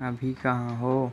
अभी कहाँ हो?